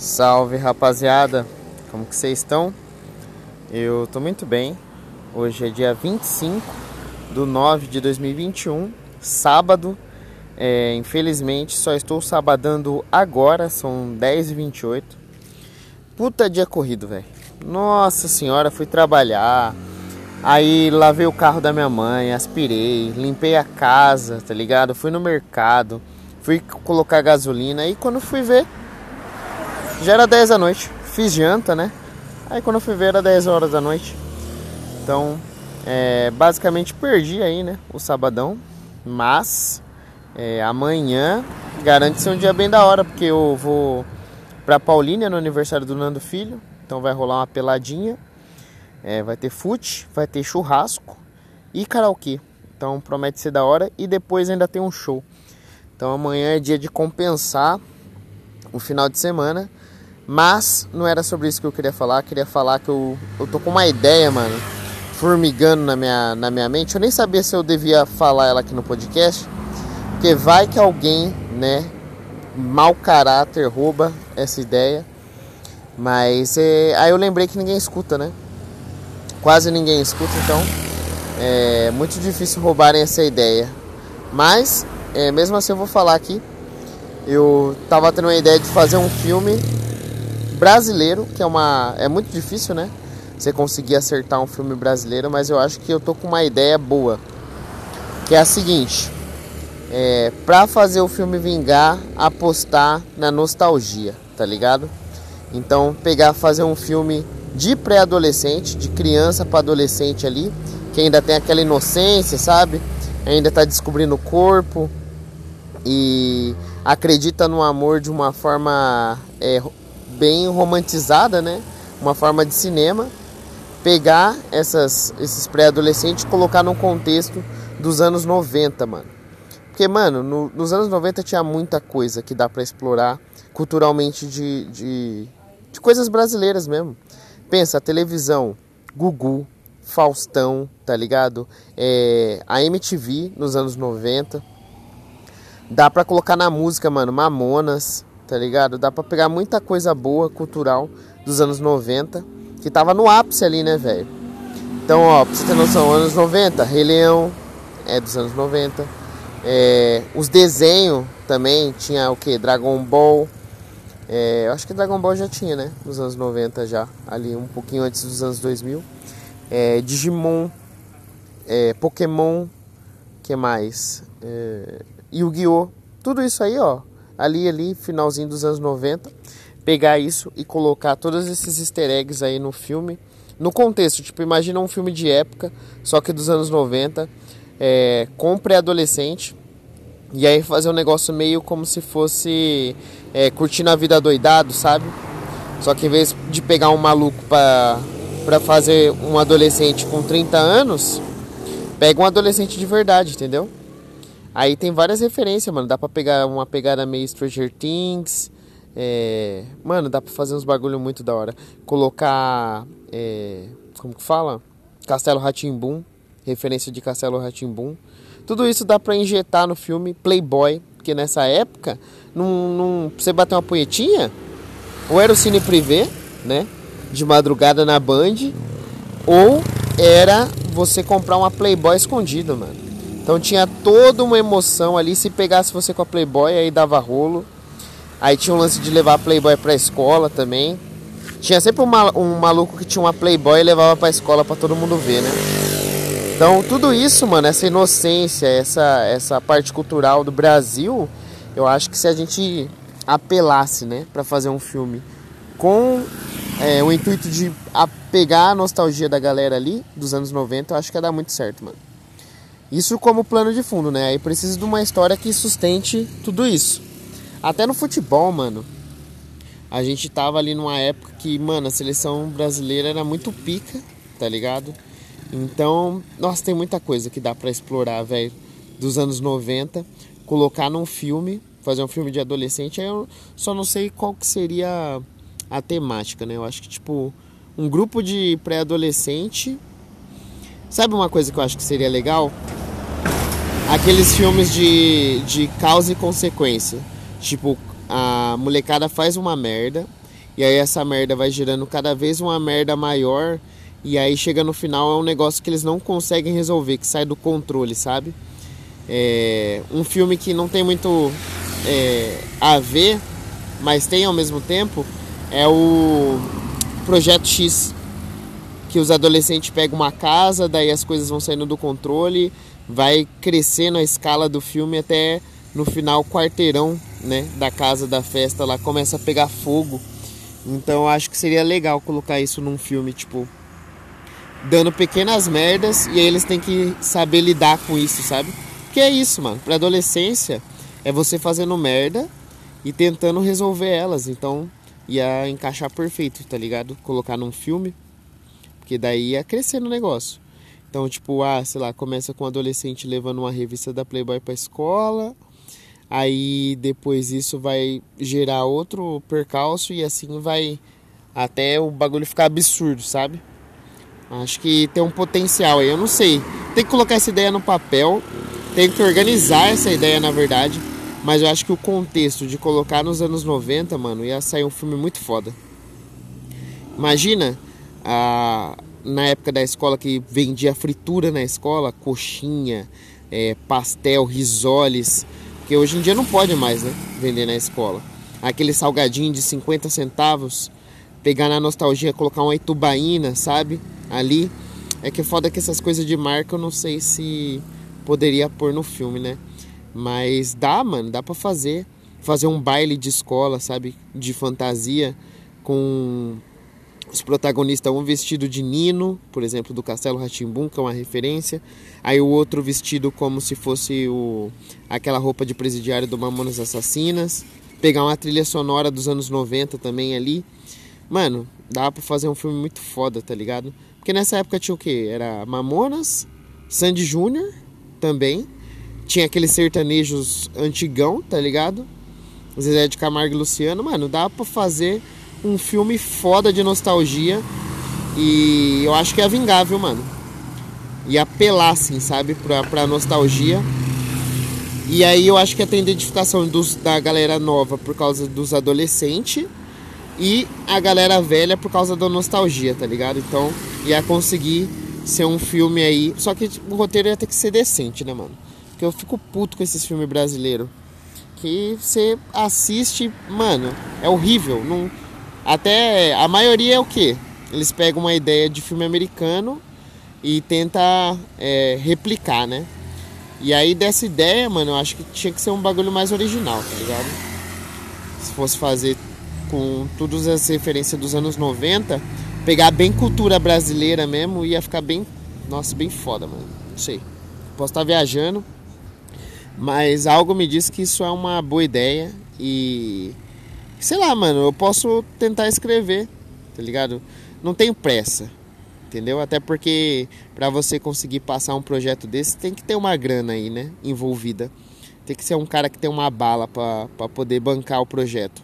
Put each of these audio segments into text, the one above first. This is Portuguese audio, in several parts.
Salve rapaziada, como que vocês estão? Eu tô muito bem. Hoje é dia 25 do 9 de 2021, sábado. É, infelizmente só estou sabadando agora, são 10h28. Puta dia corrido, velho. Nossa senhora, fui trabalhar. Aí lavei o carro da minha mãe, aspirei, limpei a casa, tá ligado? Fui no mercado, fui colocar gasolina. E quando fui ver, já era 10 da noite. Fiz janta, né? Aí quando eu fui ver era 10 horas da noite. Então, é, basicamente perdi aí, né? O sabadão. Mas é, amanhã garante ser um dia bem da hora, porque eu vou pra Paulínia no aniversário do Nando Filho. Então vai rolar uma peladinha. É, vai ter fute, vai ter churrasco e karaokê. Então promete ser da hora. E depois ainda tem um show. Então amanhã é dia de compensar o final de semana mas não era sobre isso que eu queria falar. Eu queria falar que eu, eu tô com uma ideia, mano, formigando na minha, na minha mente. Eu nem sabia se eu devia falar ela aqui no podcast. Porque vai que alguém, né, mau caráter rouba essa ideia. Mas é, aí eu lembrei que ninguém escuta, né? Quase ninguém escuta, então é muito difícil roubarem essa ideia. Mas, é, mesmo assim, eu vou falar aqui. Eu tava tendo uma ideia de fazer um filme brasileiro, que é uma é muito difícil, né? Você conseguir acertar um filme brasileiro, mas eu acho que eu tô com uma ideia boa. Que é a seguinte, é, pra fazer o filme vingar, apostar na nostalgia, tá ligado? Então, pegar, fazer um filme de pré-adolescente, de criança para adolescente ali, que ainda tem aquela inocência, sabe? Ainda tá descobrindo o corpo e acredita no amor de uma forma é, bem romantizada, né? Uma forma de cinema. Pegar essas, esses pré-adolescentes e colocar num contexto dos anos 90, mano. Porque, mano, no, nos anos 90 tinha muita coisa que dá para explorar culturalmente de, de, de coisas brasileiras mesmo. Pensa, a televisão, Gugu, Faustão, tá ligado? É, a MTV nos anos 90. Dá pra colocar na música, mano, Mamonas, tá ligado? Dá pra pegar muita coisa boa, cultural, dos anos 90, que tava no ápice ali, né, velho? Então, ó, pra você ter noção, anos 90, Rei Leão é dos anos 90. É, os desenhos também, tinha o que? Dragon Ball. É, eu acho que Dragon Ball já tinha, né? Nos anos 90 já, ali um pouquinho antes dos anos 2000. É, Digimon, é, Pokémon, que mais? É, Yu-Gi-Oh! Tudo isso aí, ó, ali, ali, finalzinho dos anos 90, pegar isso e colocar todos esses easter eggs aí no filme. No contexto, tipo, imagina um filme de época, só que dos anos 90, é, com pré-adolescente, e aí fazer um negócio meio como se fosse é, curtindo a vida doidado, sabe? Só que em vez de pegar um maluco pra, pra fazer um adolescente com 30 anos, pega um adolescente de verdade, entendeu? Aí tem várias referências, mano. Dá pra pegar uma pegada meio Stranger Things. É... Mano, dá pra fazer uns bagulho muito da hora. Colocar. É... Como que fala? Castelo Ratimbum. Referência de Castelo Ratimbum. Tudo isso dá pra injetar no filme Playboy. Porque nessa época, num, num, você bater uma punhetinha, ou era o cine privê, né? De madrugada na Band, ou era você comprar uma Playboy escondida, mano. Então tinha toda uma emoção ali. Se pegasse você com a Playboy, aí dava rolo. Aí tinha um lance de levar a Playboy pra escola também. Tinha sempre um, um maluco que tinha uma Playboy e levava pra escola pra todo mundo ver, né? Então tudo isso, mano, essa inocência, essa, essa parte cultural do Brasil, eu acho que se a gente apelasse, né, pra fazer um filme com é, o intuito de pegar a nostalgia da galera ali, dos anos 90, eu acho que ia dar muito certo, mano. Isso como plano de fundo, né? Aí precisa de uma história que sustente tudo isso. Até no futebol, mano. A gente tava ali numa época que, mano, a seleção brasileira era muito pica, tá ligado? Então, nossa, tem muita coisa que dá para explorar, velho, dos anos 90, colocar num filme, fazer um filme de adolescente, aí eu só não sei qual que seria a temática, né? Eu acho que tipo um grupo de pré-adolescente Sabe uma coisa que eu acho que seria legal? Aqueles filmes de, de causa e consequência. Tipo, a molecada faz uma merda E aí essa merda vai gerando cada vez uma merda maior. E aí chega no final é um negócio que eles não conseguem resolver, que sai do controle, sabe? É um filme que não tem muito é, a ver, mas tem ao mesmo tempo, é o Projeto X. Que os adolescentes pegam uma casa, daí as coisas vão saindo do controle, vai crescendo a escala do filme até no final quarteirão né, da casa da festa lá começa a pegar fogo. Então eu acho que seria legal colocar isso num filme, tipo, dando pequenas merdas e aí eles têm que saber lidar com isso, sabe? Que é isso, mano. Pra adolescência é você fazendo merda e tentando resolver elas. Então ia encaixar perfeito, tá ligado? Colocar num filme, porque daí ia crescer no negócio. Então, tipo, ah, sei lá, começa com um adolescente levando uma revista da Playboy pra escola aí depois isso vai gerar outro percalço e assim vai até o bagulho ficar absurdo, sabe? Acho que tem um potencial aí, eu não sei. Tem que colocar essa ideia no papel, tem que organizar essa ideia na verdade, mas eu acho que o contexto de colocar nos anos 90, mano, ia sair um filme muito foda. Imagina a, na época da escola que vendia fritura na escola, coxinha, é, pastel, risoles porque hoje em dia não pode mais, né? Vender na escola. Aquele salgadinho de 50 centavos, pegar na nostalgia, colocar uma itubaína, sabe? Ali. É que foda que essas coisas de marca eu não sei se poderia pôr no filme, né? Mas dá, mano, dá pra fazer. Fazer um baile de escola, sabe? De fantasia com os protagonistas, um vestido de Nino, por exemplo, do Castelo Ratimbum, que é uma referência. Aí o outro vestido como se fosse o, aquela roupa de presidiário do Mamonas Assassinas. Pegar uma trilha sonora dos anos 90 também ali. Mano, dá pra fazer um filme muito foda, tá ligado? Porque nessa época tinha o quê? Era Mamonas, Sandy Júnior também. Tinha aqueles sertanejos antigão, tá ligado? Zezé de Camargo e Luciano. Mano, dá pra fazer um filme foda de nostalgia. E eu acho que é vingável, mano. E apelar, assim, sabe, pra, pra nostalgia. E aí eu acho que é a identificação dos, da galera nova por causa dos adolescentes e a galera velha por causa da nostalgia, tá ligado? Então ia conseguir ser um filme aí. Só que o roteiro ia ter que ser decente, né, mano? Porque eu fico puto com esses filmes brasileiros. Que você assiste, mano, é horrível. Não, até a maioria é o que? Eles pegam uma ideia de filme americano e tenta é, replicar, né? E aí dessa ideia, mano, eu acho que tinha que ser um bagulho mais original, tá ligado? Se fosse fazer com todas as referências dos anos 90, pegar bem cultura brasileira mesmo, ia ficar bem, nossa, bem foda, mano. Não sei. Posso estar viajando, mas algo me diz que isso é uma boa ideia e sei lá, mano, eu posso tentar escrever, tá ligado? Não tenho pressa, entendeu? Até porque para você conseguir passar um projeto desse, tem que ter uma grana aí, né, envolvida. Tem que ser um cara que tem uma bala para poder bancar o projeto.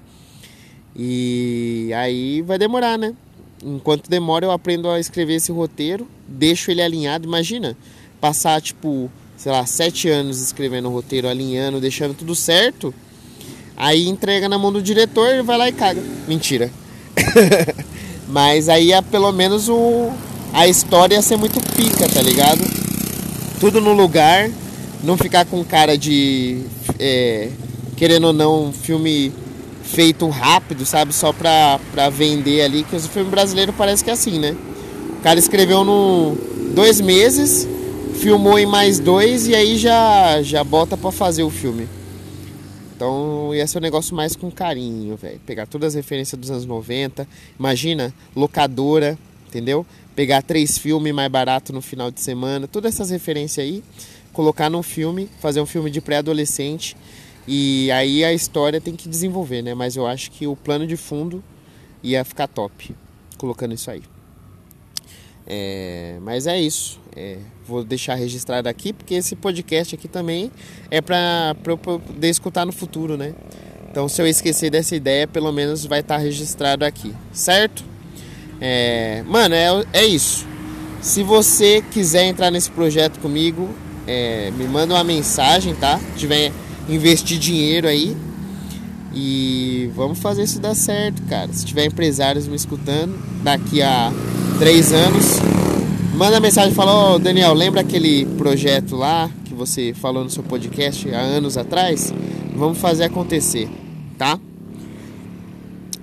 E aí vai demorar, né? Enquanto demora, eu aprendo a escrever esse roteiro, deixo ele alinhado. Imagina, passar tipo, sei lá, sete anos escrevendo o roteiro, alinhando, deixando tudo certo Aí entrega na mão do diretor, ele vai lá e caga. Mentira. Mas aí é pelo menos o, a história ia ser muito pica, tá ligado? Tudo no lugar, não ficar com cara de. É, querendo ou não, filme feito rápido, sabe? Só pra, pra vender ali, que o filme brasileiro parece que é assim, né? O cara escreveu no dois meses, filmou em mais dois e aí já, já bota pra fazer o filme. Então ia ser um negócio mais com carinho, velho. Pegar todas as referências dos anos 90. Imagina, locadora, entendeu? Pegar três filmes mais barato no final de semana. Todas essas referências aí. Colocar num filme, fazer um filme de pré-adolescente. E aí a história tem que desenvolver, né? Mas eu acho que o plano de fundo ia ficar top. Colocando isso aí. É, mas é isso. É, vou deixar registrado aqui porque esse podcast aqui também é para eu poder escutar no futuro, né? Então, se eu esquecer dessa ideia, pelo menos vai estar tá registrado aqui, certo? É, mano, é, é isso. Se você quiser entrar nesse projeto comigo, é, me manda uma mensagem, tá? Se tiver investir dinheiro aí. E vamos fazer isso dar certo, cara. Se tiver empresários me escutando daqui a três anos, manda mensagem e fala: Ô oh, Daniel, lembra aquele projeto lá que você falou no seu podcast há anos atrás? Vamos fazer acontecer, tá?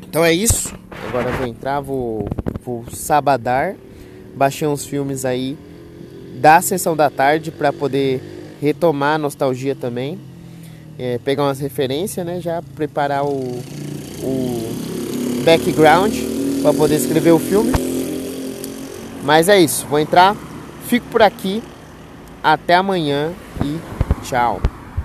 Então é isso. Agora eu vou entrar, vou, vou sabadar. Baixei uns filmes aí da sessão da tarde para poder retomar a nostalgia também é, pegar umas referências, né? Já preparar o, o background para poder escrever o filme. Mas é isso, vou entrar, fico por aqui, até amanhã e tchau.